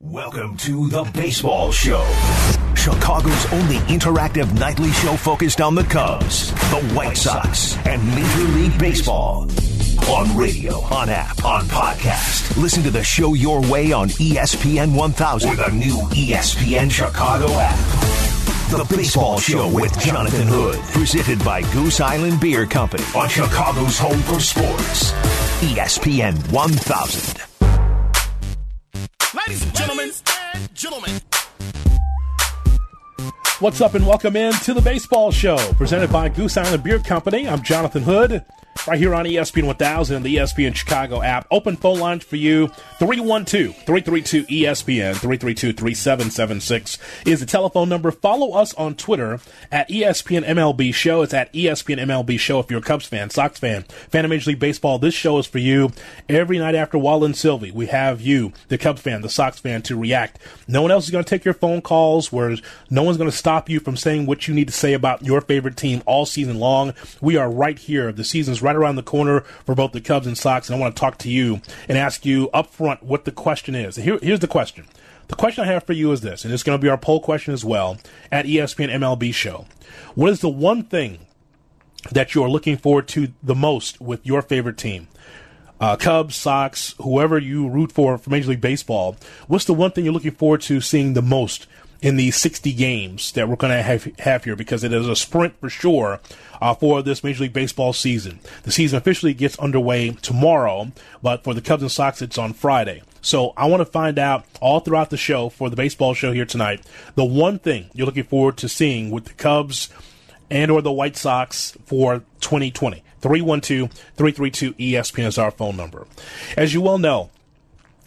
Welcome to the Baseball Show, Chicago's only interactive nightly show focused on the Cubs, the White Sox, and Major League Baseball. On radio, on app, on podcast. Listen to the show your way on ESPN 1000 with a new ESPN Chicago app. The Baseball Show with Jonathan Hood, presented by Goose Island Beer Company on Chicago's home for sports. ESPN 1000. And gentlemen. What's up and welcome in to the Baseball Show, presented by Goose Island Beer Company. I'm Jonathan Hood, right here on ESPN 1000 and the ESPN Chicago app. Open phone lines for you 312 332 ESPN 332 3776 is the telephone number. Follow us on Twitter at ESPN MLB Show. It's at ESPN MLB Show if you're a Cubs fan, Sox fan, fan of Major League Baseball. This show is for you every night after Wall and Silvy. We have you, the Cubs fan, the Sox fan, to react. No one else is going to take your phone calls, where no one's going to stop you from saying what you need to say about your favorite team all season long. We are right here. The season's right around the corner for both the Cubs and Sox, and I want to talk to you and ask you up front what the question is. Here, here's the question. The question I have for you is this, and it's going to be our poll question as well at ESPN MLB Show. What is the one thing that you're looking forward to the most with your favorite team? uh, Cubs, Sox, whoever you root for for Major League Baseball, what's the one thing you're looking forward to seeing the most in these 60 games that we're going to have, have here? Because it is a sprint for sure uh, for this Major League Baseball season. The season officially gets underway tomorrow, but for the Cubs and Sox, it's on Friday. So I want to find out all throughout the show for the baseball show here tonight the one thing you're looking forward to seeing with the Cubs and or the White Sox for 2020. 312-332-ESPN is our phone number. As you well know,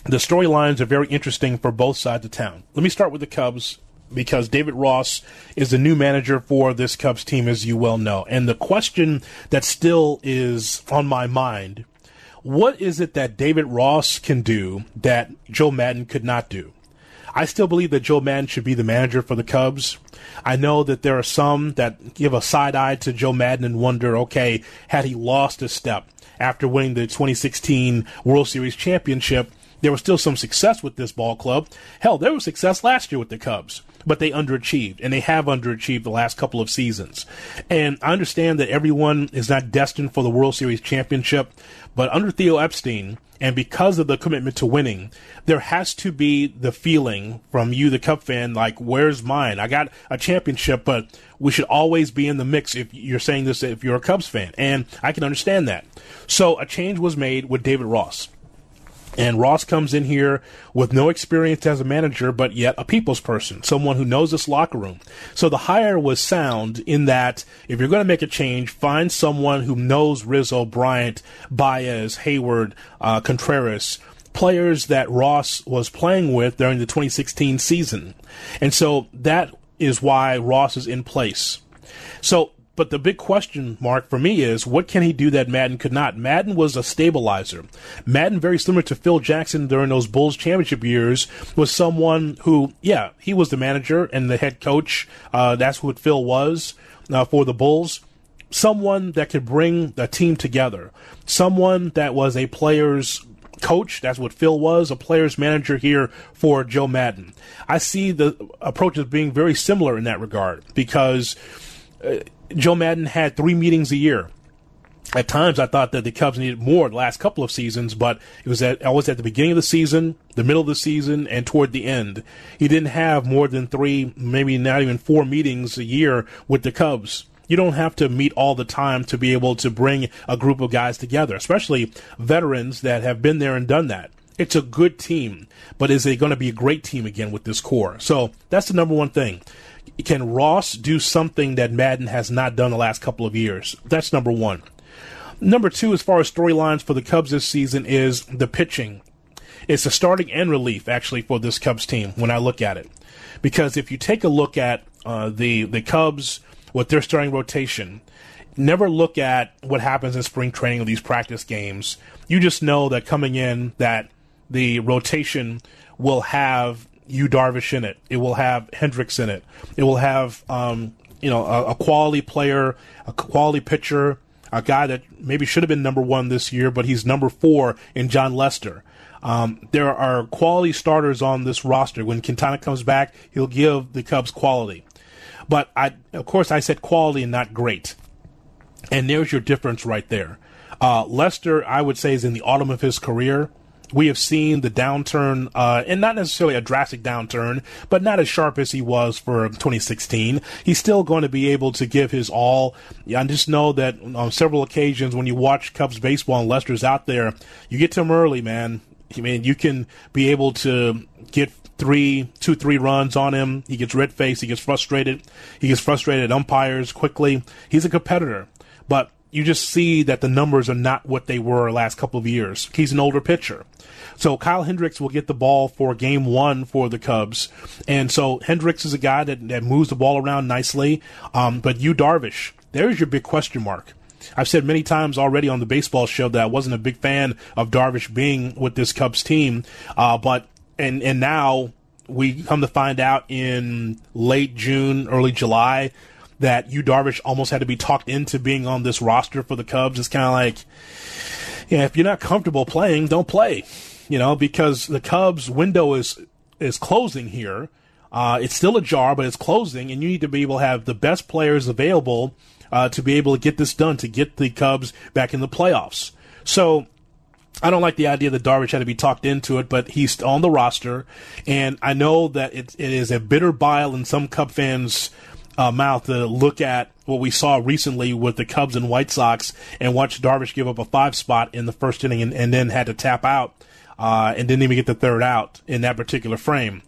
the storylines are very interesting for both sides of town. Let me start with the Cubs because David Ross is the new manager for this Cubs team, as you well know. And the question that still is on my mind what is it that David Ross can do that Joe Maddon could not do? I still believe that Joe Maddon should be the manager for the Cubs. I know that there are some that give a side eye to Joe Maddon and wonder, okay, had he lost a step after winning the 2016 World Series championship, there was still some success with this ball club. Hell, there was success last year with the Cubs, but they underachieved, and they have underachieved the last couple of seasons. And I understand that everyone is not destined for the World Series championship, but under Theo Epstein, and because of the commitment to winning, there has to be the feeling from you, the Cub fan, like, where's mine? I got a championship, but we should always be in the mix if you're saying this if you're a Cubs fan. And I can understand that. So a change was made with David Ross. And Ross comes in here with no experience as a manager, but yet a people's person, someone who knows this locker room. So the hire was sound in that if you're going to make a change, find someone who knows Rizzo, Bryant, Baez, Heyward, uh, Contreras, players that Ross was playing with during the 2016 season. And so that is why Ross is in place. So but the big question mark for me is what can he do that Maddon could not? Maddon was a stabilizer. Maddon, very similar to Phil Jackson during those Bulls championship years, was someone who, yeah, he was the manager and the head coach. Uh, that's what Phil was uh, for the Bulls. Someone that could bring the team together. Someone that was a player's coach. That's what Phil was, a player's manager here for Joe Maddon. I see the approach as being very similar in that regard because. Uh, Joe Maddon had three meetings a year. At times, I thought that the Cubs needed more the last couple of seasons, but it was at, always at the beginning of the season, the middle of the season, and toward the end. He didn't have more than three, maybe not even four meetings a year with the Cubs. You don't have to meet all the time to be able to bring a group of guys together, especially veterans that have been there and done that. It's a good team, but is it going to be a great team again with this core? So that's the number one thing can Ross do something that Maddon has not done the last couple of years? That's number one. Number two, as far as storylines for the Cubs this season, is the pitching. It's the starting and relief, actually, for this Cubs team when I look at it. Because if you take a look at uh, the, the Cubs with their starting rotation, never look at what happens in spring training of these practice games. You just know that coming in, that the rotation will have Yu Darvish in it. It will have Hendricks in it. It will have um, you know a, a, quality player, a quality pitcher, a guy that maybe should have been number one this year, but he's number four in Jon Lester. Um, there are quality starters on this roster. When Quintana comes back, he'll give the Cubs quality. But I, of course, I said quality and not great. And there's your difference right there. Uh, Lester, I would say, is in the autumn of his career. We have seen the downturn, uh, and not necessarily a drastic downturn, but not as sharp as he was for 2016. He's still going to be able to give his all. I just know that on several occasions when you watch Cubs baseball and Lester's out there, you get to him early, man. I mean, you can be able to get three, two, three runs on him. He gets red faced. He gets frustrated. He gets frustrated at umpires quickly. He's a competitor, but you just see that the numbers are not what they were last couple of years. He's an older pitcher. So Kyle Hendricks will get the ball for game one for the Cubs. And so Hendricks is a guy that, that moves the ball around nicely. Um, but Yu Darvish, there's your big question mark. I've said many times already on the baseball show that I wasn't a big fan of Darvish being with this Cubs team. Uh, but, and, and now we come to find out in late June, early July that Yu Darvish almost had to be talked into being on this roster for the Cubs. It's kind of like, yeah, if you're not comfortable playing, don't play. You know, because the Cubs window is is closing here. Uh, it's still ajar, but it's closing, and you need to be able to have the best players available uh, to be able to get this done to get the Cubs back in the playoffs. So I don't like the idea that Darvish had to be talked into it, but he's on the roster, and I know that it, it is a bitter bile in some Cub fans' uh, mouth to look at what we saw recently with the Cubs and White Sox and watch Darvish give up a five spot in the first inning and, and then had to tap out uh, and didn't even get the third out in that particular frame.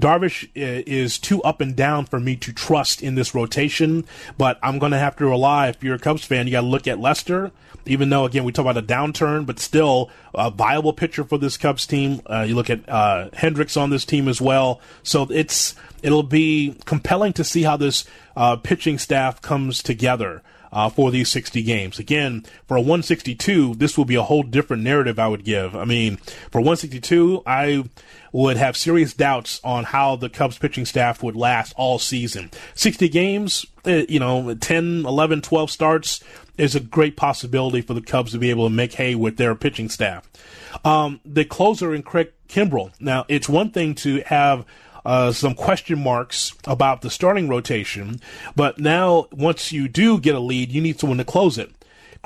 Darvish uh, is too up and down for me to trust in this rotation, but I'm going to have to rely. If you're a Cubs fan, you got to look at Lester. Even though, again, we talk about a downturn, but still a viable pitcher for this Cubs team. Uh, you look at uh, Hendricks on this team as well. So it's it'll be compelling to see how this uh, pitching staff comes together. Uh, for these 60 games. Again, for a 162, this will be a whole different narrative I would give. I mean, for 162, I would have serious doubts on how the Cubs pitching staff would last all season. 60 games, eh, you know, 10, 11, 12 starts is a great possibility for the Cubs to be able to make hay with their pitching staff. Um, the closer in Craig Kimbrel. Now, it's one thing to have uh, some question marks about the starting rotation. But now, once you do get a lead, you need someone to close it.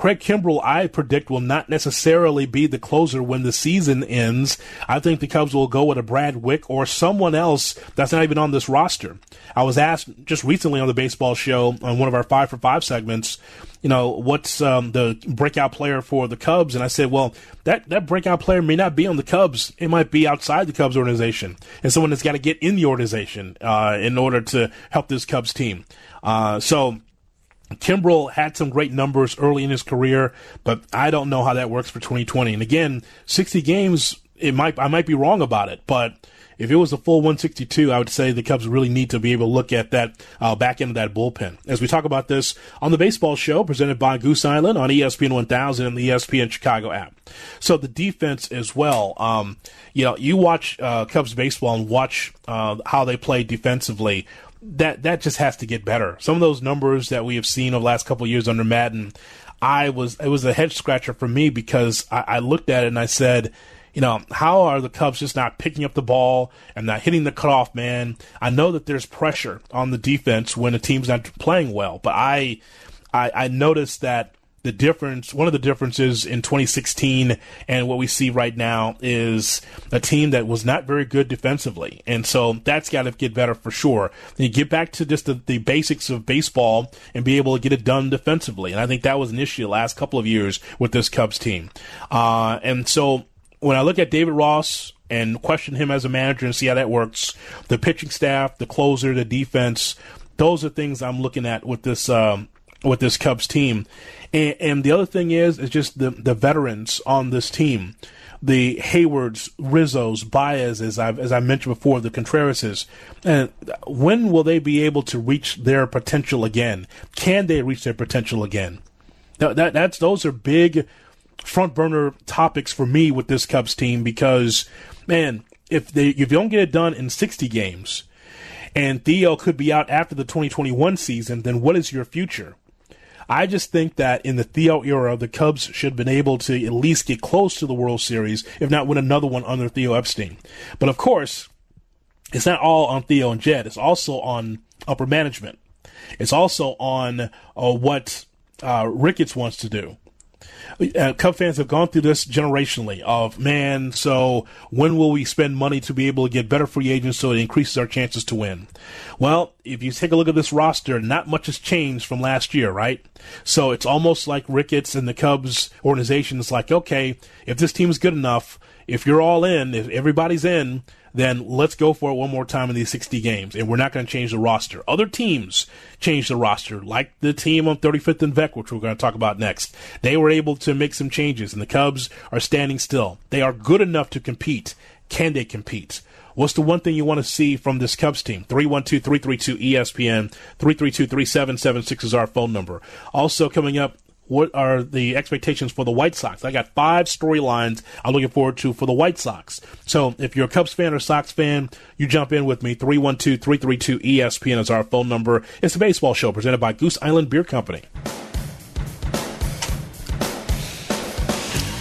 Craig Kimbrel, I predict, will not necessarily be the closer when the season ends. I think the Cubs will go with a Brad Wieck or someone else that's not even on this roster. I was asked just recently on the baseball show on one of our five for five segments, you know, what's um, the breakout player for the Cubs? And I said, well, that, that breakout player may not be on the Cubs. It might be outside the Cubs organization and someone that's got to get in the organization uh, in order to help this Cubs team. Uh, so, Kimbrel had some great numbers early in his career, but I don't know how that works for 2020. And again, 60 games, it might I might be wrong about it, but if it was a full 162, I would say the Cubs really need to be able to look at that uh, back end of that bullpen. As we talk about this on the baseball show presented by Goose Island on ESPN 1000 and the ESPN Chicago app. So the defense as well. Um, you know, you watch uh, Cubs baseball and watch uh, how they play defensively that that just has to get better. Some of those numbers that we have seen over the last couple years under Maddon, I was it was a head scratcher for me because I, I looked at it and I said, you know, how are the Cubs just not picking up the ball and not hitting the cutoff man? I know that there's pressure on the defense when a team's not playing well, but I I, I noticed that the difference, one of the differences in 2016 and what we see right now is a team that was not very good defensively. And so that's got to get better for sure. Then you get back to just the, the, basics of baseball and be able to get it done defensively. And I think that was an issue the last couple of years with this Cubs team. Uh, and so when I look at David Ross and question him as a manager and see how that works, the pitching staff, the closer, the defense, those are things I'm looking at with this, um, with this Cubs team. And, and the other thing is, is just the, the veterans on this team. The Heywards, Rizzos, Baez, as I've, as I mentioned before, the Contrerases. And when will they be able to reach their potential again? Can they reach their potential again? That, that that's, those are big front burner topics for me with this Cubs team because, man, if they, if you don't get it done in 60 games, and Theo could be out after the 2021 season, then what is your future? I just think that in the Theo era, the Cubs should have been able to at least get close to the World Series, if not win another one under Theo Epstein. But of course, it's not all on Theo and Jed. It's also on upper management. It's also on uh, what uh, Ricketts wants to do uh, Cub fans have gone through this generationally of man. So when will we spend money to be able to get better free agents so it increases our chances to win? Well, if you take a look at this roster, not much has changed from last year, right? So it's almost like Ricketts and the Cubs organization is like, okay, if this team is good enough, if you're all in, if everybody's in, then let's go for it one more time in these 60 games. And we're not going to change the roster. Other teams change the roster, like the team on 35th and Vec, which we're going to talk about next. They were able to make some changes, and the Cubs are standing still. They are good enough to compete. Can they compete? What's the one thing you want to see from this Cubs team? 312 332 ESPN, 332 3776 is our phone number. Also, coming up, what are the expectations for the White Sox? I got five storylines I'm looking forward to for the White Sox. So if you're a Cubs fan or Sox fan, you jump in with me. 312 332 ESPN is our phone number. It's a baseball show presented by Goose Island Beer Company.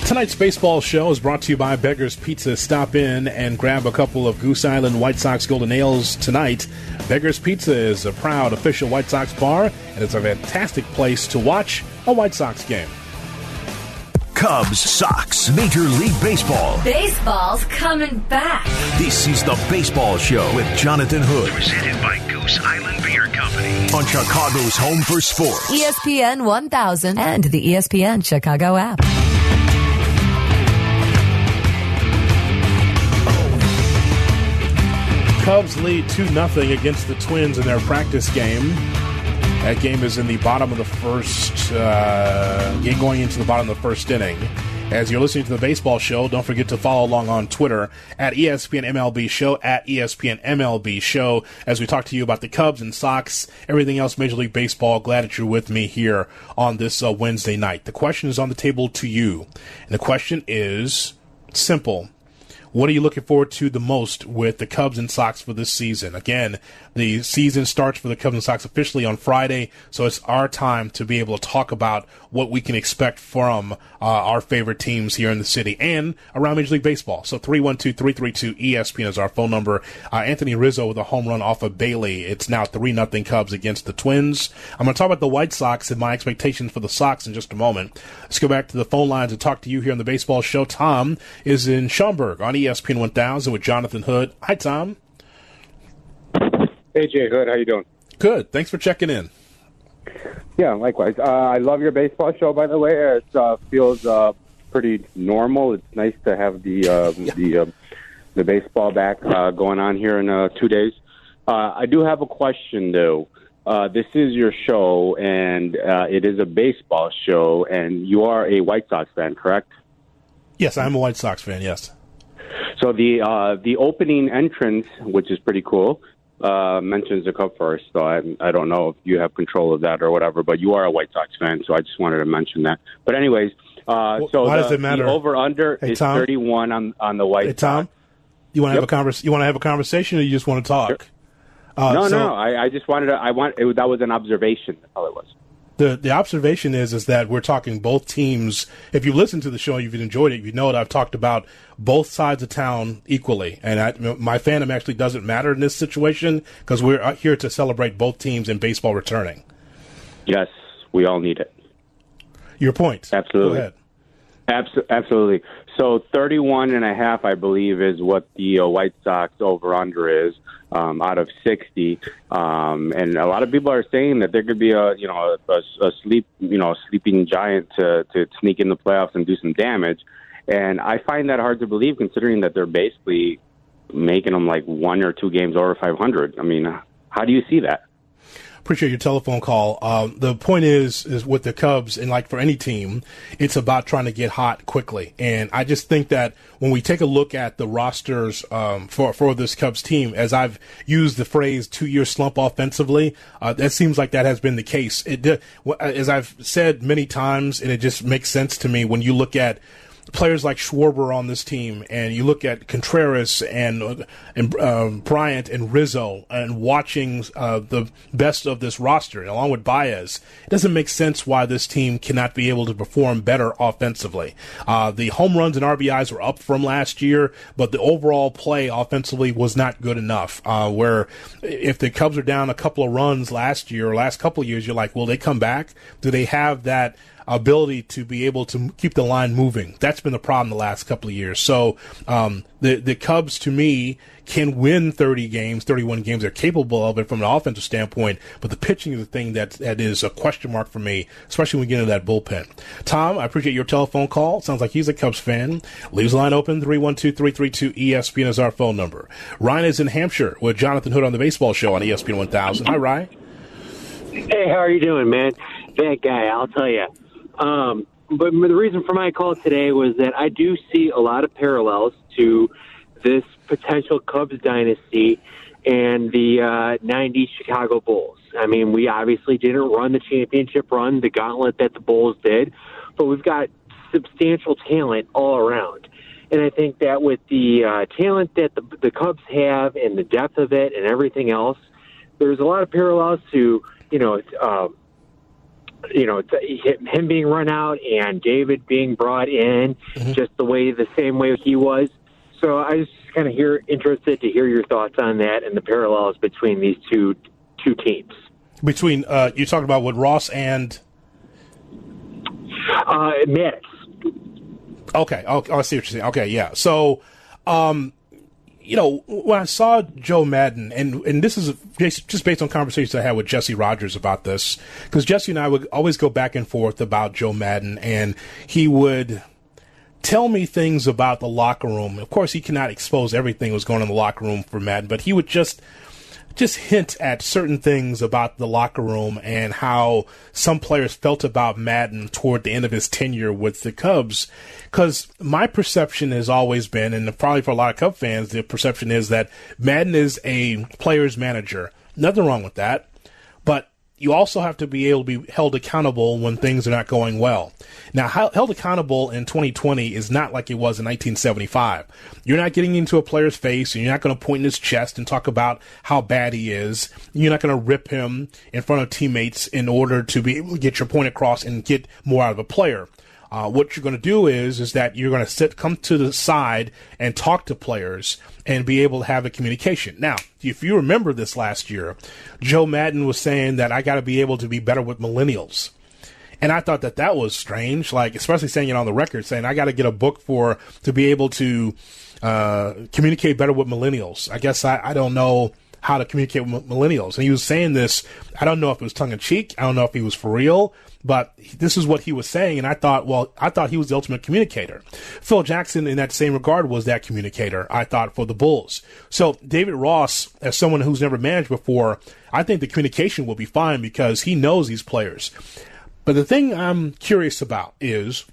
Tonight's baseball show is brought to you by Beggar's Pizza. Stop in and grab a couple of Goose Island White Sox Golden Ales tonight. Beggar's Pizza is a proud official White Sox bar, and it's a fantastic place to watch a White Sox game. Cubs, Sox, Major League Baseball. Baseball's coming back. This is the Baseball Show with Jonathan Hood. Presented by Goose Island Beer Company. On Chicago's Home for Sports. ESPN 1000 and the ESPN Chicago app. Cubs lead 2 0 against the Twins in their practice game. That game is in the bottom of the first, uh, going into the bottom of the first inning. As you're listening to the baseball show, don't forget to follow along on Twitter at ESPN MLB Show, at ESPN MLB Show, as we talk to you about the Cubs and Sox, everything else Major League Baseball. Glad that you're with me here on this uh, Wednesday night. The question is on the table to you. And the question is simple. What are you looking forward to the most with the Cubs and Sox for this season? Again, the season starts for the Cubs and Sox officially on Friday, so it's our time to be able to talk about what we can expect from uh, our favorite teams here in the city and around Major League Baseball. So 312-332-ESPN is our phone number. Uh, Anthony Rizzo with a home run off of Bailey. It's now 3 nothing Cubs against the Twins. I'm going to talk about the White Sox and my expectations for the Sox in just a moment. Let's go back to the phone lines and talk to you here on the baseball show. Tom is in Schaumburg on ESPN 1000 with Jonathan Hood. Hi, Tom. Hey, Jay Hood. How you doing? Good. Thanks for checking in. Yeah, likewise. Uh, I love your baseball show. By the way, it uh, feels uh, pretty normal. It's nice to have the uh, Yeah. the uh, the baseball back uh, going on here in uh, two days. Uh, I do have a question though. Uh, this is your show, and uh, it is a baseball show, and you are a White Sox fan, correct? Yes, I'm a White Sox fan. Yes. So the uh, the opening entrance, which is pretty cool, uh, mentions the Cub first. So I, I don't know if you have control of that or whatever, but you are a White Sox fan, so I just wanted to mention that. But anyways, uh, so why the, does it matter? over under Hey, is Tom? thirty one on on the White Sox. Hey, Tom. Sox. You want to have a Yep. convers- You want to have a conversation, or you just want to talk? Uh, No, so no, I, I just wanted to. I want it, that was an observation. That's all it was. The the observation is is that we're talking both teams. If you listen to the show, you've enjoyed it. You know that I've talked about both sides of town equally, and I, my fandom actually doesn't matter in this situation because we're here to celebrate both teams and baseball returning. Yes, we all need it. Your point. Absolutely. Go ahead. Abso- Absolutely. So 31 and a half, I believe, is what the uh, White Sox over under is um, out of 60. Um, and a lot of people are saying that there could be a, you know, a, a sleep, you know, sleeping giant to, to sneak in the playoffs and do some damage. And I find that hard to believe considering that they're basically making them like one or two games over 500. I mean, how do you see that? Appreciate your telephone call. Um, the point is, is with the Cubs and like for any team, it's about trying to get hot quickly. And I just think that when we take a look at the rosters um, for for this Cubs team, as I've used the phrase two year slump offensively, uh, that seems like that has been the case. It, as I've said many times, and it just makes sense to me when you look at players like Schwarber on this team, and you look at Contreras and and uh, Bryant and Rizzo, and watching uh, the best of this roster, along with Baez, it doesn't make sense why this team cannot be able to perform better offensively. Uh, the home runs and RBIs were up from last year, but the overall play offensively was not good enough. Uh, where if the Cubs are down a couple of runs last year or last couple of years, you're like, will they come back? Do they have that? Ability to be able to keep the line moving. That's been the problem the last couple of years. So um, the the Cubs, to me, can win 30 games, 31 games. They're capable of it from an offensive standpoint, but the pitching is the thing that that is a question mark for me, especially when we get into that bullpen. Tom, I appreciate your telephone call. Sounds like he's a Cubs fan. Leaves line open 312-332 ESPN is our phone number. Ryan is in Hampshire with Jonathan Hood on the baseball show on ESPN 1000. Hi, Ryan. Hey, how are you doing, man? That guy, I'll tell you. Um, but the reason for my call today was that I do see a lot of parallels to this potential Cubs dynasty and the uh, 90s Chicago Bulls. I mean, we obviously didn't run the championship run, the gauntlet that the Bulls did, but we've got substantial talent all around. And I think that with the uh, talent that the, the Cubs have and the depth of it and everything else, there's a lot of parallels to, you know, uh, you know, him being run out and David being brought in mm-hmm. just the way, the same way he was. So I was just kind of here interested to hear your thoughts on that and the parallels between these two two teams. Between uh, you talked about what Ross and uh, Maddux. Okay, okay, I see what you're saying. Okay, yeah. So, um, you know, when I saw Joe Maddon, and and this is just based on conversations I had with Jesse Rogers about this, because Jesse and I would always go back and forth about Joe Maddon, and he would tell me things about the locker room. Of course, he cannot expose everything that was going on in the locker room for Maddon, but he would just just hint at certain things about the locker room and how some players felt about Maddon toward the end of his tenure with the Cubs. Because my perception has always been, and probably for a lot of Cub fans, the perception is that Maddon is a player's manager. Nothing wrong with that. But you also have to be able to be held accountable when things are not going well. Now, held accountable in 2020 is not like it was in 1975. You're not getting into a player's face and you're not going to point in his chest and talk about how bad he is. You're not going to rip him in front of teammates in order to be able to get your point across and get more out of a player. Uh, what you're going to do is is that you're going to sit, come to the side and talk to players and be able to have a communication. Now, if you remember this last year, Joe Maddon was saying that I got to be able to be better with millennials. And I thought that that was strange, like especially saying it on the record, saying I got to get a book for to be able to uh, communicate better with millennials. I guess I, I don't know how to communicate with millennials. And he was saying this. I don't know if it was tongue in cheek. I don't know if he was for real. But this is what he was saying, and I thought, well, I thought he was the ultimate communicator. Phil Jackson, in that same regard, was that communicator, I thought, for the Bulls. So David Ross, as someone who's never managed before, I think the communication will be fine because he knows these players. But the thing I'm curious about is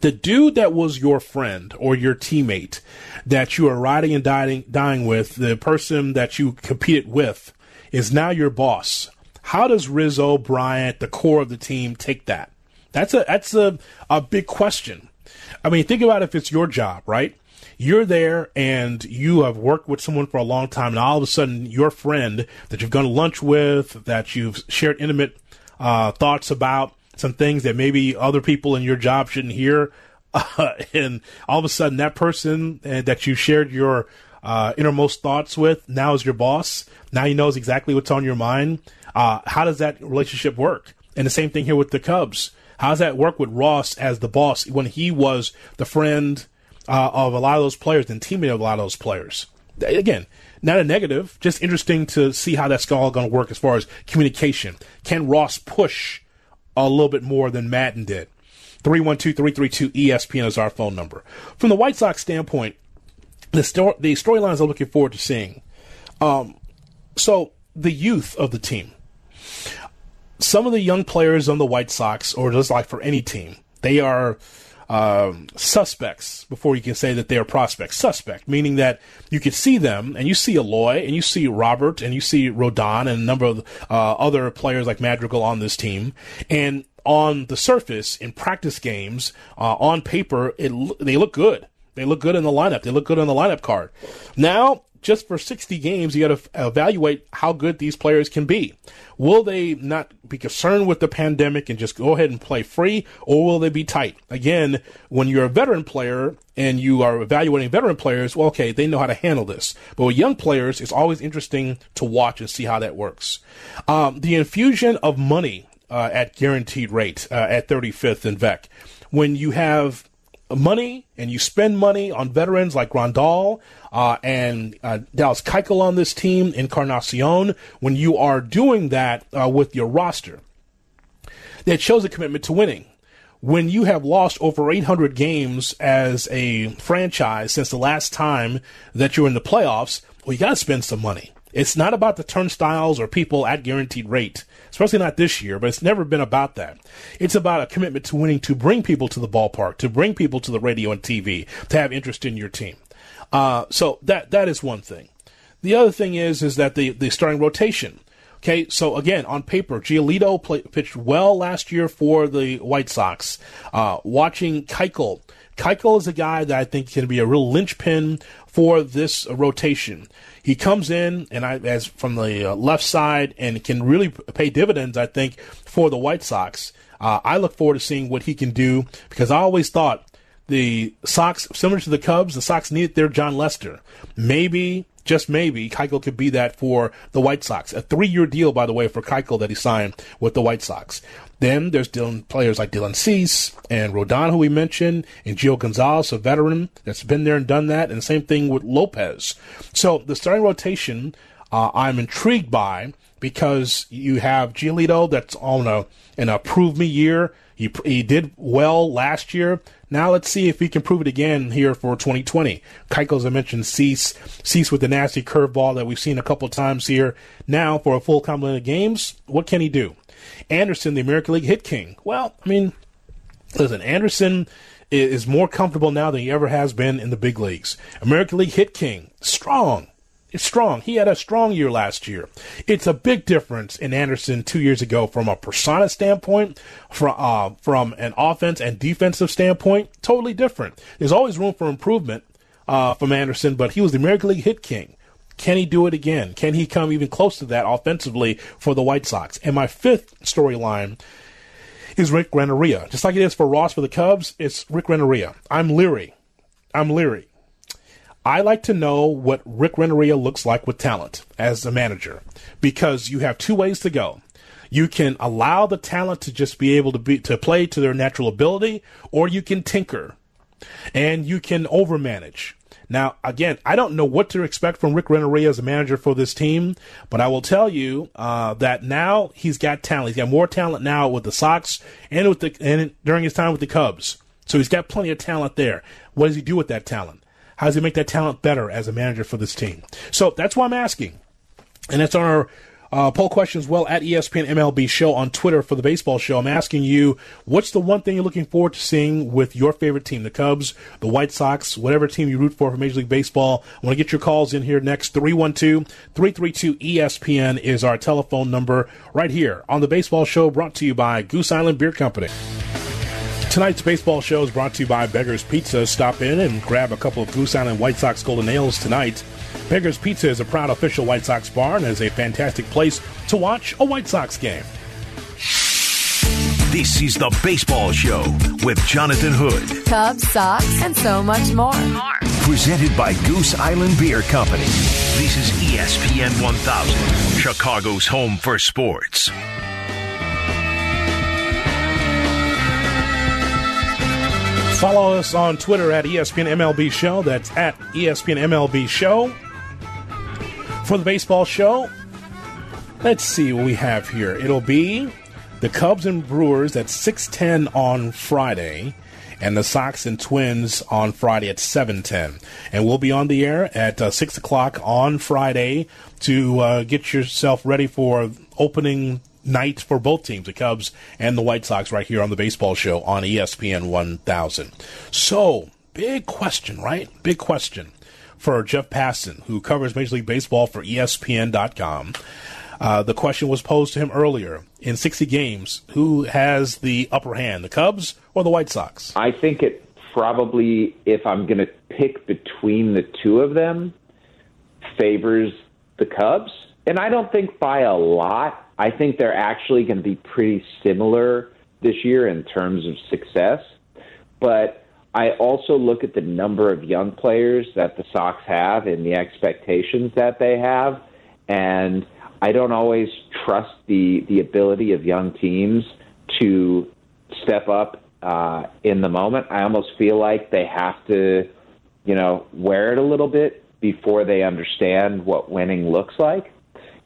the dude that was your friend or your teammate that you are riding and dying, dying with, the person that you competed with, is now your boss. How does Rizzo, Bryant, the core of the team take that? That's a that's a, a big question. I mean, think about if it's your job, right? You're there and you have worked with someone for a long time, and all of a sudden, your friend that you've gone to lunch with, that you've shared intimate uh, thoughts about, some things that maybe other people in your job shouldn't hear, uh, and all of a sudden, that person uh, that you shared your uh, innermost thoughts with now is your boss. Now he knows exactly what's on your mind. Uh, how does that relationship work? And the same thing here with the Cubs. How does that work with Ross as the boss when he was the friend uh, of a lot of those players and teammate of a lot of those players? Again, not a negative, just interesting to see how that's all going to work as far as communication. Can Ross push a little bit more than Maddon did? 312-332 ESPN is our phone number. From the White Sox standpoint, the story the storylines I'm looking forward to seeing. Um, so the youth of the team some of the young players on the White Sox, or just like for any team, they are um, suspects before you can say that they are prospects. Suspect, meaning that you can see them and you see Eloy and you see Robert and you see Rodon and a number of uh, other players like Madrigal on this team, and on the surface in practice games, uh, on paper, it, they look good. They look good in the lineup. They look good on the lineup card. Now, just for 60 games, you got to evaluate how good these players can be. Will they not be concerned with the pandemic and just go ahead and play free, or will they be tight? Again, when you're a veteran player and you are evaluating veteran players, well, okay, they know how to handle this. But with young players, it's always interesting to watch and see how that works. Um, the infusion of money uh, at guaranteed rate uh, at 35th and VEC. When you have money and you spend money on veterans like Grandal uh, and uh, Dallas Keuchel on this team, Encarnacion, when you are doing that uh, with your roster, that shows a commitment to winning. When you have lost over 800 games as a franchise since the last time that you're in the playoffs, well, you got to spend some money. It's not about the turnstiles or people at guaranteed rate especially not this year, but it's never been about that. It's about a commitment to winning to bring people to the ballpark, to bring people to the radio and TV, to have interest in your team. Uh, so that that is one thing. The other thing is is that the the starting rotation. Okay, so again, on paper, Giolito play, pitched well last year for the White Sox. Uh, watching Keuchel, Keuchel is a guy that I think can be a real linchpin for this rotation. He comes in and I, as from the uh, left side and can really pay dividends, I think, for the White Sox. Uh, I look forward to seeing what he can do because I always thought the Sox, similar to the Cubs, the Sox needed their Jon Lester. Maybe just maybe Keuchel could be that for the White Sox. A three-year deal, by the way, for Keuchel that he signed with the White Sox. Then there's Dylan, players like Dylan Cease and Rodon, who we mentioned, and Gio Gonzalez, a veteran that's been there and done that, and same thing with Lopez. So the starting rotation, uh, I'm intrigued by because you have Giolito that's on a an approved me year. He he did well last year. Now let's see if he can prove it again here for 2020. Keuchel, as I mentioned, Cease Cease with the nasty curveball that we've seen a couple times here. Now for a full complement of games, what can he do? Anderson, the American League hit king. Well, I mean, listen, Anderson is more comfortable now than he ever has been in the big leagues. American League hit king, strong. It's strong. He had a strong year last year. It's a big difference in Anderson two years ago from a persona standpoint, from uh, from an offense and defensive standpoint. Totally different. There's always room for improvement uh, from Anderson, but he was the American League hit king. Can he do it again? Can he come even close to that offensively for the White Sox? And my fifth storyline is Rick Renteria. Just like it is for Ross for the Cubs, it's Rick Renteria. I'm leery. I'm leery. I like to know what Rick Renteria looks like with talent as a manager because you have two ways to go. You can allow the talent to just be able to be to play to their natural ability, or you can tinker and you can overmanage. Now, again, I don't know what to expect from Rick Renteria as a manager for this team, but I will tell you uh, that now he's got talent. He's got more talent now with the Sox and with the and during his time with the Cubs. So he's got plenty of talent there. What does he do with that talent? How does he make that talent better as a manager for this team? So that's why I'm asking. And that's our uh, poll question as well at ESPN MLB Show on Twitter for the baseball show. I'm asking you, what's the one thing you're looking forward to seeing with your favorite team, the Cubs, the White Sox, whatever team you root for for Major League Baseball? I want to get your calls in here next. 312 332 ESPN is our telephone number right here on the baseball show brought to you by Goose Island Beer Company. Tonight's baseball show is brought to you by Beggar's Pizza. Stop in and grab a couple of Goose Island White Sox Golden Ales tonight. Beggar's Pizza is a proud official White Sox bar and is a fantastic place to watch a White Sox game. This is the Baseball Show with Jonathan Hood. Cubs, Sox, and so much more. Presented by Goose Island Beer Company. This is ESPN 1000, Chicago's home for sports. Follow us on Twitter at ESPN MLB Show. That's at ESPN MLB Show. For the baseball show, let's see what we have here. It'll be the Cubs and Brewers at 6:10 on Friday, and the Sox and Twins on Friday at 7:10. And we'll be on the air at uh, six o'clock on Friday to uh, get yourself ready for opening night for both teams, the Cubs and the White Sox, right here on the baseball show on ESPN 1000. So, big question, right? Big question for Jeff Passan, who covers Major League Baseball for ESPN.com. Uh, the question was posed to him earlier in 60 games who has the upper hand, the Cubs or the White Sox? I think it probably, if I'm going to pick between the two of them, favors the Cubs. And I don't think by a lot. I think they're actually going to be pretty similar this year in terms of success. But I also look at the number of young players that the Sox have and the expectations that they have. And I don't always trust the, the ability of young teams to step up uh, in the moment. I almost feel like they have to, you know, wear it a little bit before they understand what winning looks like.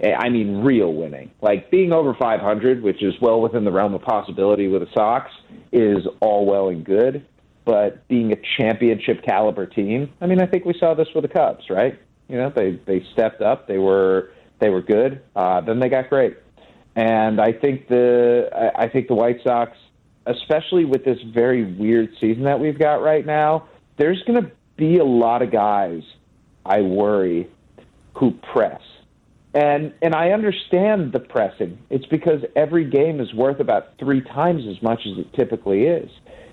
I mean, real winning. Like being over 500, which is well within the realm of possibility with the Sox, is all well and good. But being a championship caliber team, I mean, I think we saw this with the Cubs, right? You know, they they stepped up. They were they were good. Uh, then they got great, and I think the I, I think the White Sox, especially with this very weird season that we've got right now, there's going to be a lot of guys. I worry who press and and I understand the pressing. It's because every game is worth about three times as much as it typically is.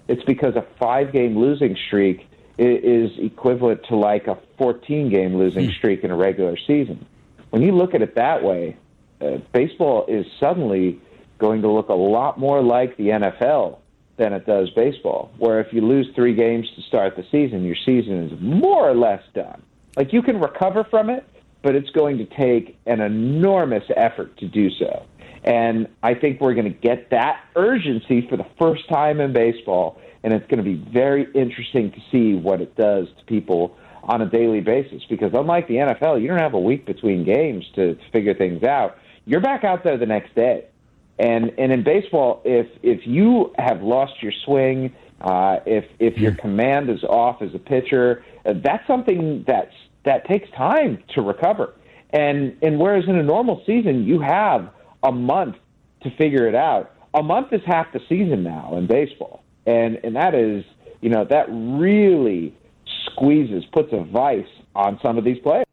It's because a five game losing streak is equivalent to like a 14 game losing hmm. streak in a regular season. When you look at it that way, uh, baseball is suddenly going to look a lot more like the NFL than it does baseball, where if you lose three games to start the season, your season is more or less done. Like you can recover from it, but it's going to take an enormous effort to do so. And I think we're going to get that urgency for the first time in baseball, and it's going to be very interesting to see what it does to people on a daily basis. Because unlike the NFL, you don't have a week between games to, to figure things out. You're back out there the next day. And and in baseball, if if you have lost your swing, uh, if if your hmm. command is off as a pitcher, uh, that's something that's that takes time to recover. And and whereas in a normal season you have a month to figure it out, a month is half the season now in baseball, and and that is you know that really squeezes puts a vice on some of these players.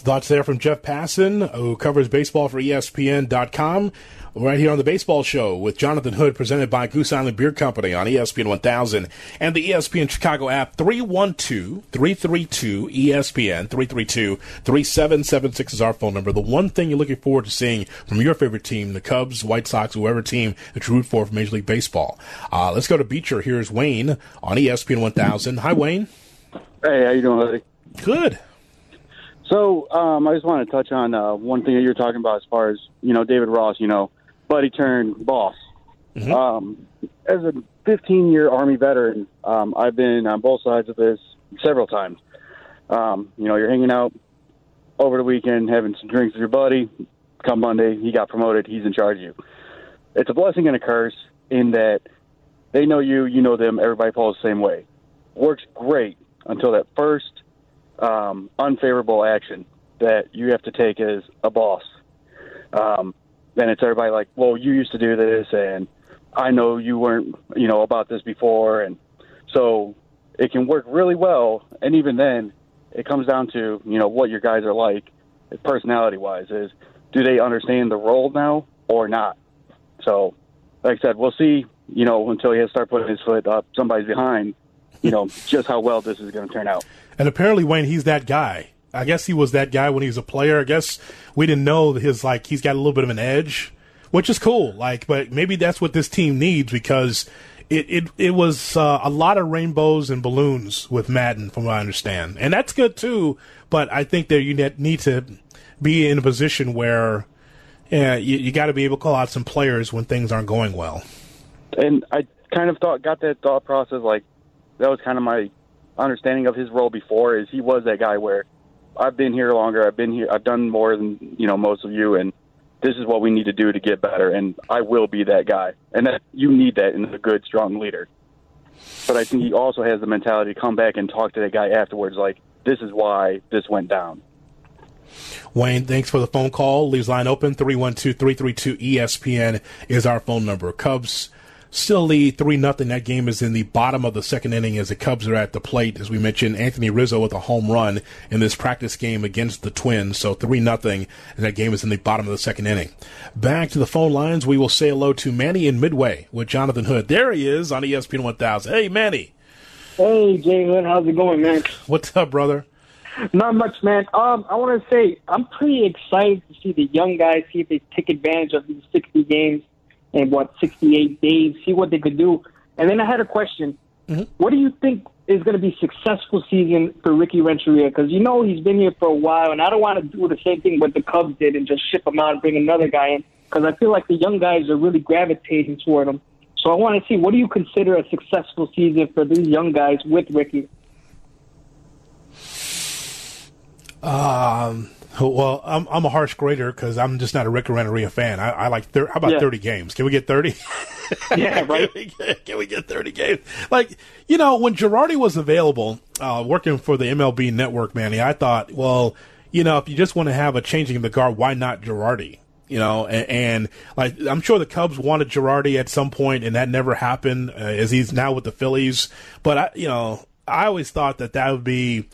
Thoughts there from Jeff Passan, who covers baseball for ESPN.com right here on the Baseball Show with Jonathan Hood, presented by Goose Island Beer Company on ESPN 1000 and the ESPN Chicago app 312 332 ESPN 332 3776 is our phone number. The one thing you're looking forward to seeing from your favorite team, the Cubs, White Sox, whoever team that you root for from Major League Baseball. Uh, let's go to Beecher. Here's Wayne on ESPN 1000. Hi, Wayne. Hey, how you doing, buddy? Good. So um, I just want to touch on uh, one thing that you're talking about as far as you know, David Ross. You know, buddy turned boss. Mm-hmm. Um, as a 15 year Army veteran, um, I've been on both sides of this several times. Um, you know, you're hanging out over the weekend, having some drinks with your buddy. Come Monday, he got promoted. He's in charge of you. It's a blessing and a curse in that they know you, you know them. Everybody falls the same way. Works great until that first um, unfavorable action that you have to take as a boss. Um, then it's everybody like, well, you used to do this, and I know you weren't, you know, about this before, and so it can work really well. And even then, it comes down to you know what your guys are like, personality wise. Is do they understand the role now or not? So, like I said, we'll see. You know, until he has to start putting his foot up somebody's behind. You know, just how well this is going to turn out. And apparently, Wayne, he's that guy. I guess he was that guy when he was a player. I guess we didn't know his like he's got a little bit of an edge, which is cool. Like, but maybe that's what this team needs because it it it was uh, a lot of rainbows and balloons with Maddon, from what I understand, and that's good too. But I think that you need to be in a position where yeah, you, you got to be able to call out some players when things aren't going well. And I kind of thought got that thought process like that was kind of my understanding of his role before is he was that guy where I've been here longer. I've been here. I've done more than you know most of you, and this is what we need to do to get better. And I will be that guy. And that you need that in a good, strong leader. But I think he also has the mentality to come back and talk to that guy afterwards, like this is why this went down. Wayne, thanks for the phone call. Leaves line open 312 332 ESPN is our phone number. Cubs still lead 3 nothing. That game is in the bottom of the second inning as the Cubs are at the plate. As we mentioned, Anthony Rizzo with a home run in this practice game against the Twins. So 3 nothing, and that game is in the bottom of the second inning. Back to the phone lines. We will say hello to Manny in Midway with Jonathan Hood. There he is on ESPN 1000. Hey, Manny. Hey, Hood. How's it going, man? What's up, brother? Not much, man. Um, I want to say I'm pretty excited to see the young guys see if they take advantage of these 60 games and what 68 days, see what they could do. And then I had a question. Mm-hmm. What do you think is going to be successful season for Ricky Renteria? Because you know he's been here for a while, and I don't want to do the same thing what the Cubs did and just ship him out and bring another guy in. Because I feel like the young guys are really gravitating toward him. So I want to see what do you consider a successful season for these young guys with Ricky? Um. Well, I'm I'm a harsh grader because I'm just not a Rick Renteria fan. I, I like thir- how about Yeah. 30 games? Can we get 30? Yeah, right. can, we get, can we get 30 games? Like you know, when Girardi was available, uh, working for the MLB Network, Manny, I thought, well, you know, if you just want to have a changing of the guard, why not Girardi? You know, and, and like I'm sure the Cubs wanted Girardi at some point, and that never happened, uh, as he's now with the Phillies. But I, you know, I always thought that that would be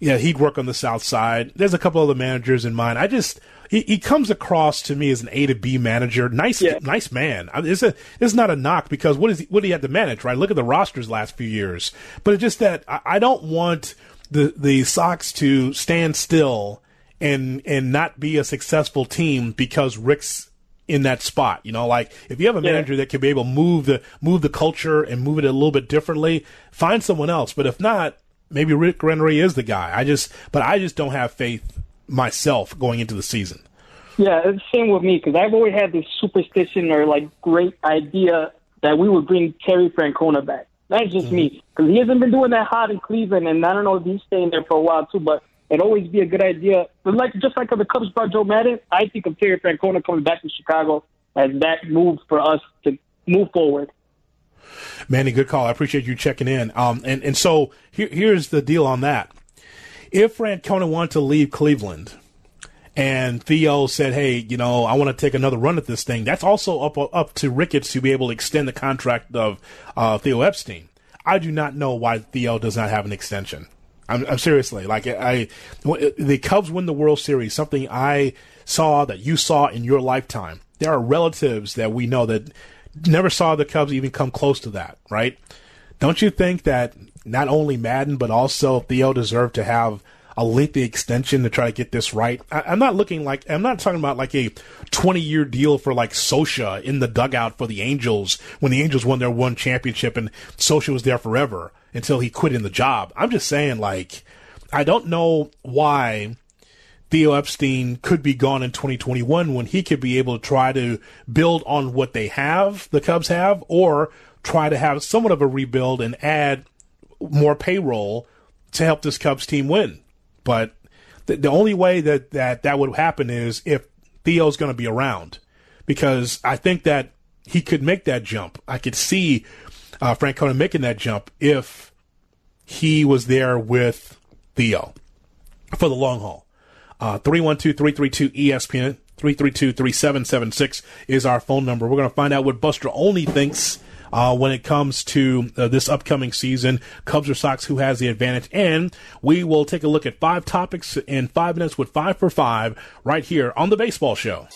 yeah, he'd work on the south side. There's a couple other managers in mind. I just he, he comes across to me as an A to B manager. Nice, nice man. I- It's a it's not a knock because what is he, what do you have to manage? Right? Look at the rosters last few years. But it's just that I, I don't want the the Sox to stand still and and not be a successful team because Rick's in that spot. You know, like if you have a Yeah. manager that can be able to move the move the culture and move it a little bit differently, find someone else. But if not, maybe Rick Renteria is the guy. I just, but I just don't have faith myself going into the season. Yeah, it's the same with me because I've always had this superstition or like great idea that we would bring Terry Francona back. That's just mm-hmm. me because he hasn't been doing that hot in Cleveland, and I don't know if he's staying there for a while too. But it'd always be a good idea. But like just like the Cubs brought Joe Maddon, I think of Terry Francona coming back to Chicago as that move for us to move forward. Manny, good call. I appreciate you checking in. Um, and, and so here, here's the deal on that. If Francona wanted to leave Cleveland and Theo said, hey, you know, I want to take another run at this thing, that's also up, up to Ricketts to be able to extend the contract of uh, Theo Epstein. I do not know why Theo does not have an extension. I'm, I'm seriously like I, I, the Cubs win the World Series, something I saw that you saw in your lifetime. There are relatives that we know that never saw the Cubs even come close to that, right? Don't you think that not only Maddon but also Theo deserved to have a lengthy extension to try to get this right? I, I'm not looking like I'm not talking about like a 20 year deal for like Scioscia in the dugout for the Angels when the Angels won their one championship and Scioscia was there forever until he quit in the job. I'm just saying like I don't know why Theo Epstein could be gone in 2021 when he could be able to try to build on what they have, the Cubs have, or try to have somewhat of a rebuild and add more payroll to help this Cubs team win. But the, the only way that, that that would happen is if Theo's going to be around because I think that he could make that jump. I could see uh, Francona making that jump if he was there with Theo for the long haul. Uh, 312-332-ESPN, 332-3776 is our phone number. We're going to find out what Buster Olney thinks uh, when it comes to uh, this upcoming season, Cubs or Sox, who has the advantage. And we will take a look at five topics in five minutes with five for five right here on the Baseball Show.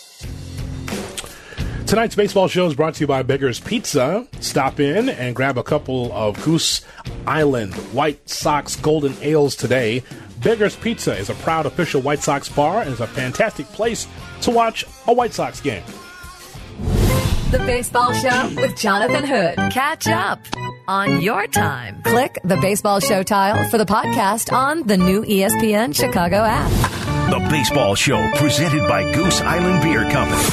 Tonight's baseball show is brought to you by Beggar's Pizza. Stop in and grab a couple of Goose Island White Sox Golden Ales today. Beggar's Pizza is a proud official White Sox bar and is a fantastic place to watch a White Sox game. The Baseball Show with Jonathan Hood. Catch up on your time. Click the Baseball Show tile for the podcast on the new ESPN Chicago app. The Baseball Show, presented by Goose Island Beer Company,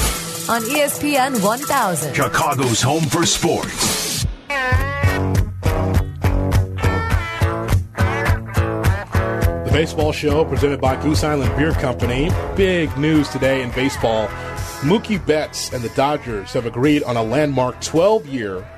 On ESPN 1000. Chicago's home for sports. Baseball Show, presented by Goose Island Beer Company. Big news today in baseball. Mookie Betts and the Dodgers have agreed on a landmark 12 year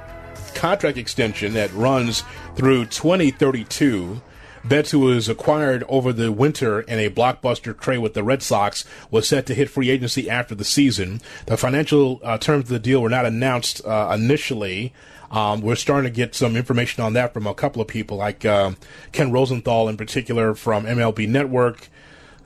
contract extension that runs through 2032. Betts, who was acquired over the winter in a blockbuster trade with the Red Sox, was set to hit free agency after the season. The financial uh, terms of the deal were not announced uh, initially. Um, we're starting to get some information on that from a couple of people, like uh, Ken Rosenthal in particular from MLB Network.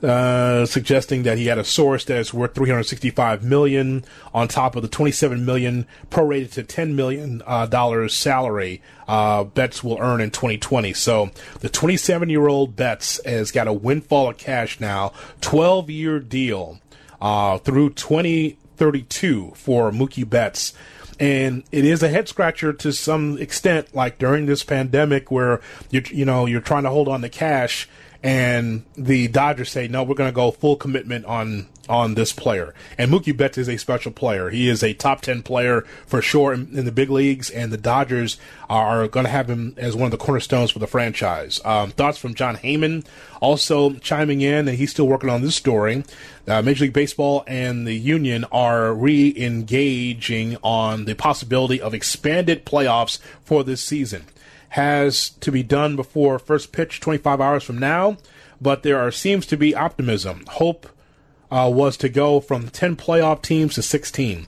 Uh, suggesting that he had a source that is worth 365 million on top of the 27 million prorated to 10 million uh, dollars salary uh, Betts will earn in 2020. So the 27 year old Betts has got a windfall of cash now, 12 year deal uh, through 2032 for Mookie Betts. And it is a head scratcher to some extent, like during this pandemic where you you know you're trying to hold on to cash and the Dodgers say no, we're going to go full commitment on on this player. And Mookie Betts is a special player. He is a top ten player for sure in, in the big leagues, and the Dodgers are going to have him as one of the cornerstones for the franchise. Um, thoughts from Jon Heyman also chiming in, and he's still working on this story. Uh, Major League Baseball and the union are re-engaging on the possibility of expanded playoffs for this season has to be done before first pitch 25 hours from now, but there are, seems to be optimism. Hope uh, was to go from 10 playoff teams to 16.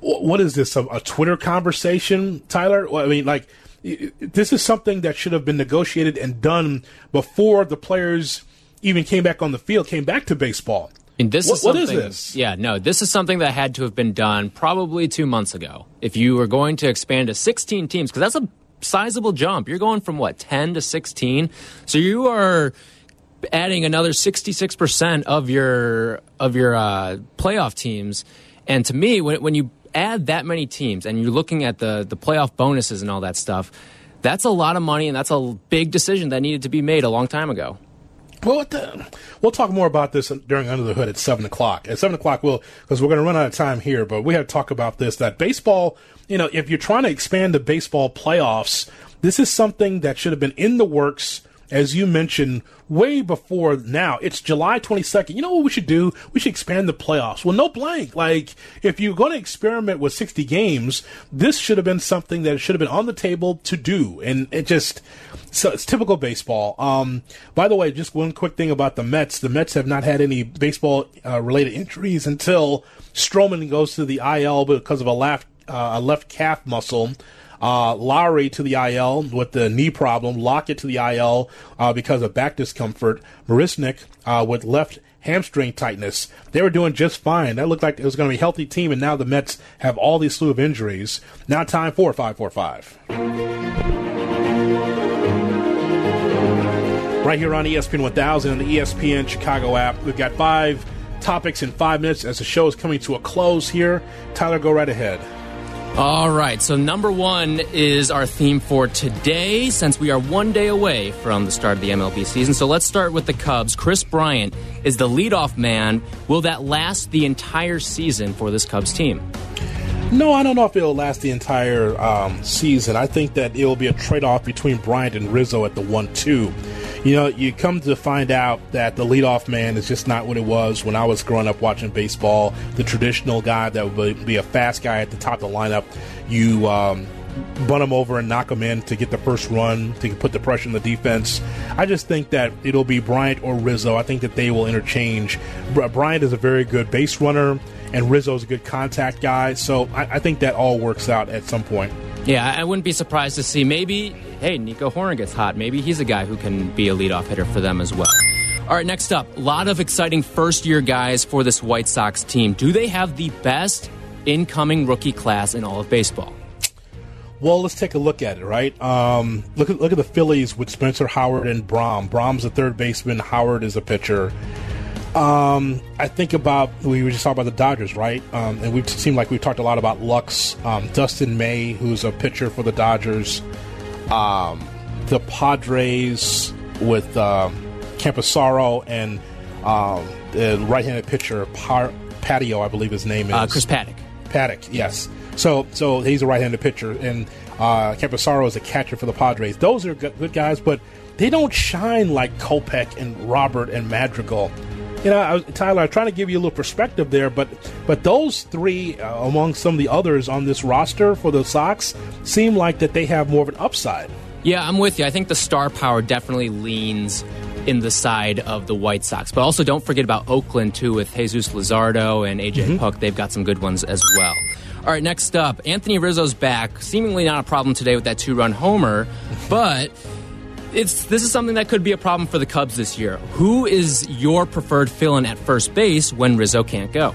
What is this, a, a Twitter conversation, Tyler? Well, I mean, like, this is something that should have been negotiated and done before the players even came back on the field, came back to baseball. And this what, is something, what is this? Yeah, no, this is something that had to have been done probably two months ago. If you were going to expand to 16 teams, because that's a sizable jump. You're going from what, 10 to 16? So you are adding another 66% of your of your uh, playoff teams. And to me, when, when you add that many teams and you're looking at the, the playoff bonuses and all that stuff, that's a lot of money and that's a big decision that needed to be made a long time ago. Well, the, we'll talk more about this during Under the Hood at seven o'clock. At seven o'clock, we'll because we're going to run out of time here, but we have to talk about this. That baseball, you know, if you're trying to expand the baseball playoffs, this is something that should have been in the works as you mentioned, way before now. It's July 22nd. You know what we should do? We should expand the playoffs. Well, no blank. Like, if you're going to experiment with 60 games, this should have been something that should have been on the table to do. And it just, so it's typical baseball. Um, by the way, just one quick thing about the Mets. The Mets have not had any baseball uh, related injuries until Stroman goes to the IL because of a left, uh, a left calf muscle. Uh, Lowrie to the IL with the knee problem. Lockett to the IL uh, because of back discomfort. Marisnick uh, with left hamstring tightness. They were doing just fine. That looked like it was going to be a healthy team, and now the Mets have all these slew of injuries. Now time for 545. Right here on ESPN 1000 and the ESPN Chicago app. We've got five topics in five minutes as the show is coming to a close here. Tyler, go right ahead. All right, so number one is our theme for today since we are one day away from the start of the MLB season. So let's start with the Cubs. Kris Bryant is the leadoff man. Will that last the entire season for this Cubs team? No, I don't know if it'll last the entire um, season. I think that it'll be a trade off between Bryant and Rizzo at the 1 2. You know, you come to find out that the leadoff man is just not what it was when I was growing up watching baseball. The traditional guy that would be a fast guy at the top of the lineup. You um, bunt him over and knock him in to get the first run to put the pressure on the defense. I just think that it'll be Bryant or Rizzo. I think that they will interchange. Bryant is a very good base runner, and Rizzo's a good contact guy. So I, I think that all works out at some point. Yeah, I wouldn't be surprised to see maybe, hey, Nico Hoerner gets hot. Maybe he's a guy who can be a leadoff hitter for them as well. All right, next up, a lot of exciting first year guys for this White Sox team. Do they have the best incoming rookie class in all of baseball? Well, let's take a look at it, right? Um, look at look at the Phillies with Spencer Howard and Braun. Braun's a third baseman. Howard is a pitcher. Um, I think about we were just talking about the Dodgers, right? Um, and we've seemed like we've talked a lot about Lux, um, Dustin May, who's a pitcher for the Dodgers, um, the Padres with uh, Campusano and um, the right-handed pitcher Par- Patio, I believe his name is uh, Chris Paddack. Paddack, yes. So, so he's a right-handed pitcher, and uh, Campusano is a catcher for the Padres. Those are good, good guys, but they don't shine like Kopech and Robert and Madrigal you know, I was, Tyler, I'm trying to give you a little perspective there, but but those three, uh, among some of the others on this roster for the Sox, seem like that they have more of an upside. Yeah, I'm with you. I think the star power definitely leans in the side of the White Sox. But also don't forget about Oakland, too, with Jesus Luzardo and AJ Mm-hmm. Puk. They've got some good ones as well. All right, next up, Anthony Rizzo's back. Seemingly not a problem today with that two run homer, but it's this is something that could be a problem for the Cubs this year. Who is your preferred fill in at first base when Rizzo can't go?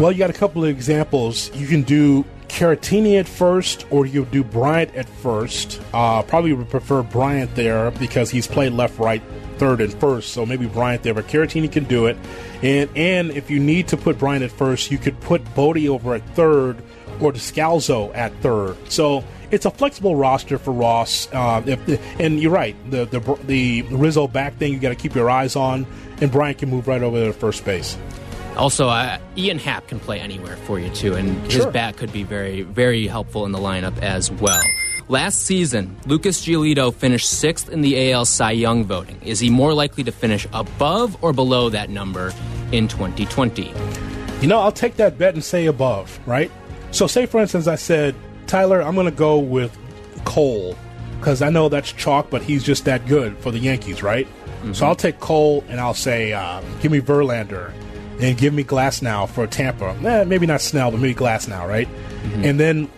Well, you got a couple of examples. You can do Caratini at first, or you do Bryant at first. Uh, probably would prefer Bryant there because he's played left, right, third, and first. So maybe Bryant there, but Caratini can do it. And and if you need to put Bryant at first, you could put Bote over at third, or Descalso at third. So it's a flexible roster for Ross. Uh, if, and you're right, the the the Rizzo back thing you got to keep your eyes on, and Bryant can move right over to first base. Also, uh, Ian Happ can play anywhere for you too, and his Sure. bat could be very, very helpful in the lineup as well. Last season, Lucas Giolito finished sixth in the AL Cy Young voting. Is he more likely to finish above or below that number in 2020? You know, I'll take that bet and say above, right? So, say for instance, I said, Tyler, I'm going to go with Cole because I know that's chalk, but he's just that good for the Yankees, right? So I'll take Cole and I'll say, uh, give me Verlander and give me Glasnow for Tampa. Eh, maybe not Snell, but maybe Glasnow, right? And then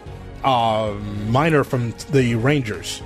uh, Minor from the Rangers.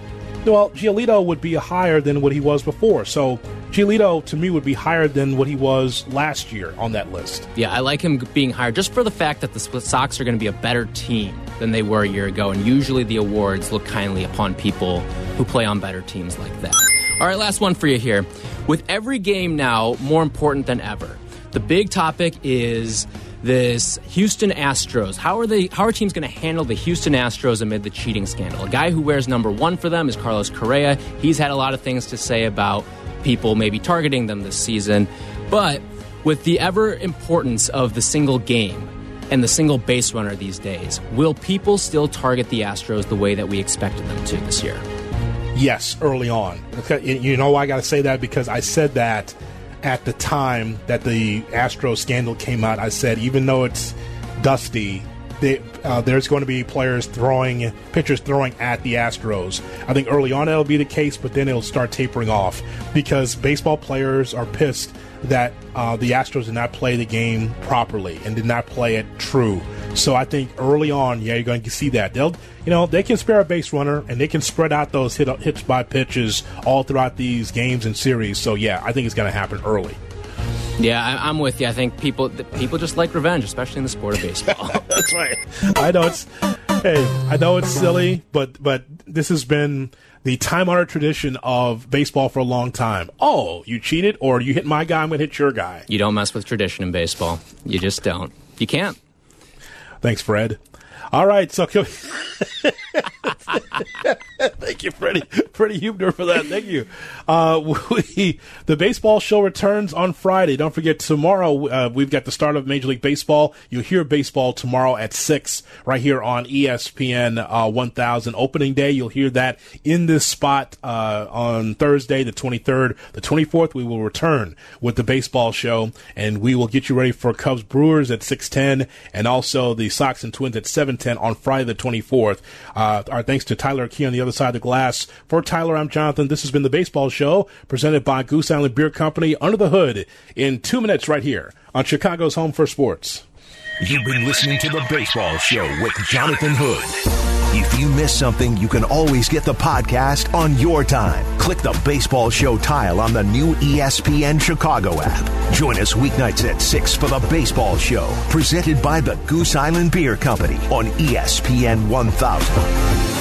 Well, Giolito would be higher than what he was before. So Giolito, to me, would be higher than what he was last year on that list. Yeah, I like him being higher just for the fact that the Split Sox are going to be a better team than they were a year ago, and usually the awards look kindly upon people who play on better teams like that. All right, last one for you here. With every game now more important than ever, the big topic is this Houston Astros. How are they? How are teams going to handle the Houston Astros amid the cheating scandal? A guy who wears number one for them is Carlos Correa. He's had a lot of things to say about people maybe targeting them this season, but with the ever importance of the single game and the single base runner these days, will people still target the Astros the way that we expected them to this year? Yes, early on. Okay, You know why I got to say that? Because I said that at the time that the Astro scandal came out. I said, even though it's dusty, they, uh, there's going to be players throwing, pitchers throwing at the Astros. I think early on that'll be the case, but then it'll start tapering off because baseball players are pissed that uh, the Astros did not play the game properly and did not play it true. So I think early on, yeah, you're going to see that. They'll, you know, they can spare a base runner and they can spread out those hit, hits by pitches all throughout these games and series. So yeah, I think it's going to happen early. Yeah, I, I'm with you. I think people people just like revenge, especially in the sport of baseball. That's right. I know it's hey, I know it's silly, but but this has been the time honored tradition of baseball for a long time. Oh, you cheated or you hit my guy, I'm gonna hit your guy. you don't mess with tradition in baseball. You just don't. You can't. Thanks, Fred. All right, so can we- thank you, Freddie, Freddie Hubner, for that. Thank you. Uh, we, the baseball show returns on Friday. Don't forget tomorrow. Uh, we've got the start of Major League Baseball. You'll hear baseball tomorrow at six, right here on ESPN uh, 1000 opening day. You'll hear that in this spot uh, on Thursday, the 23rd, the 24th. We will return with the baseball show, and we will get you ready for Cubs Brewers at 6:10, and also the Sox and Twins at 7:10 on Friday the 24th. Uh, our thanks to Tyler Key on the other side of the glass. For Tyler, I'm Jonathan. This has been the Baseball Show presented by Goose Island Beer Company. Under the hood in two minutes, right here on Chicago's Home for Sports. You've been listening to The Baseball Show with Jonathan Hood. If you miss something, you can always get the podcast on your time. Click the Baseball Show tile on the new ESPN Chicago app. Join us weeknights at 6 for The Baseball Show, presented by the Goose Island Beer Company on ESPN 1000.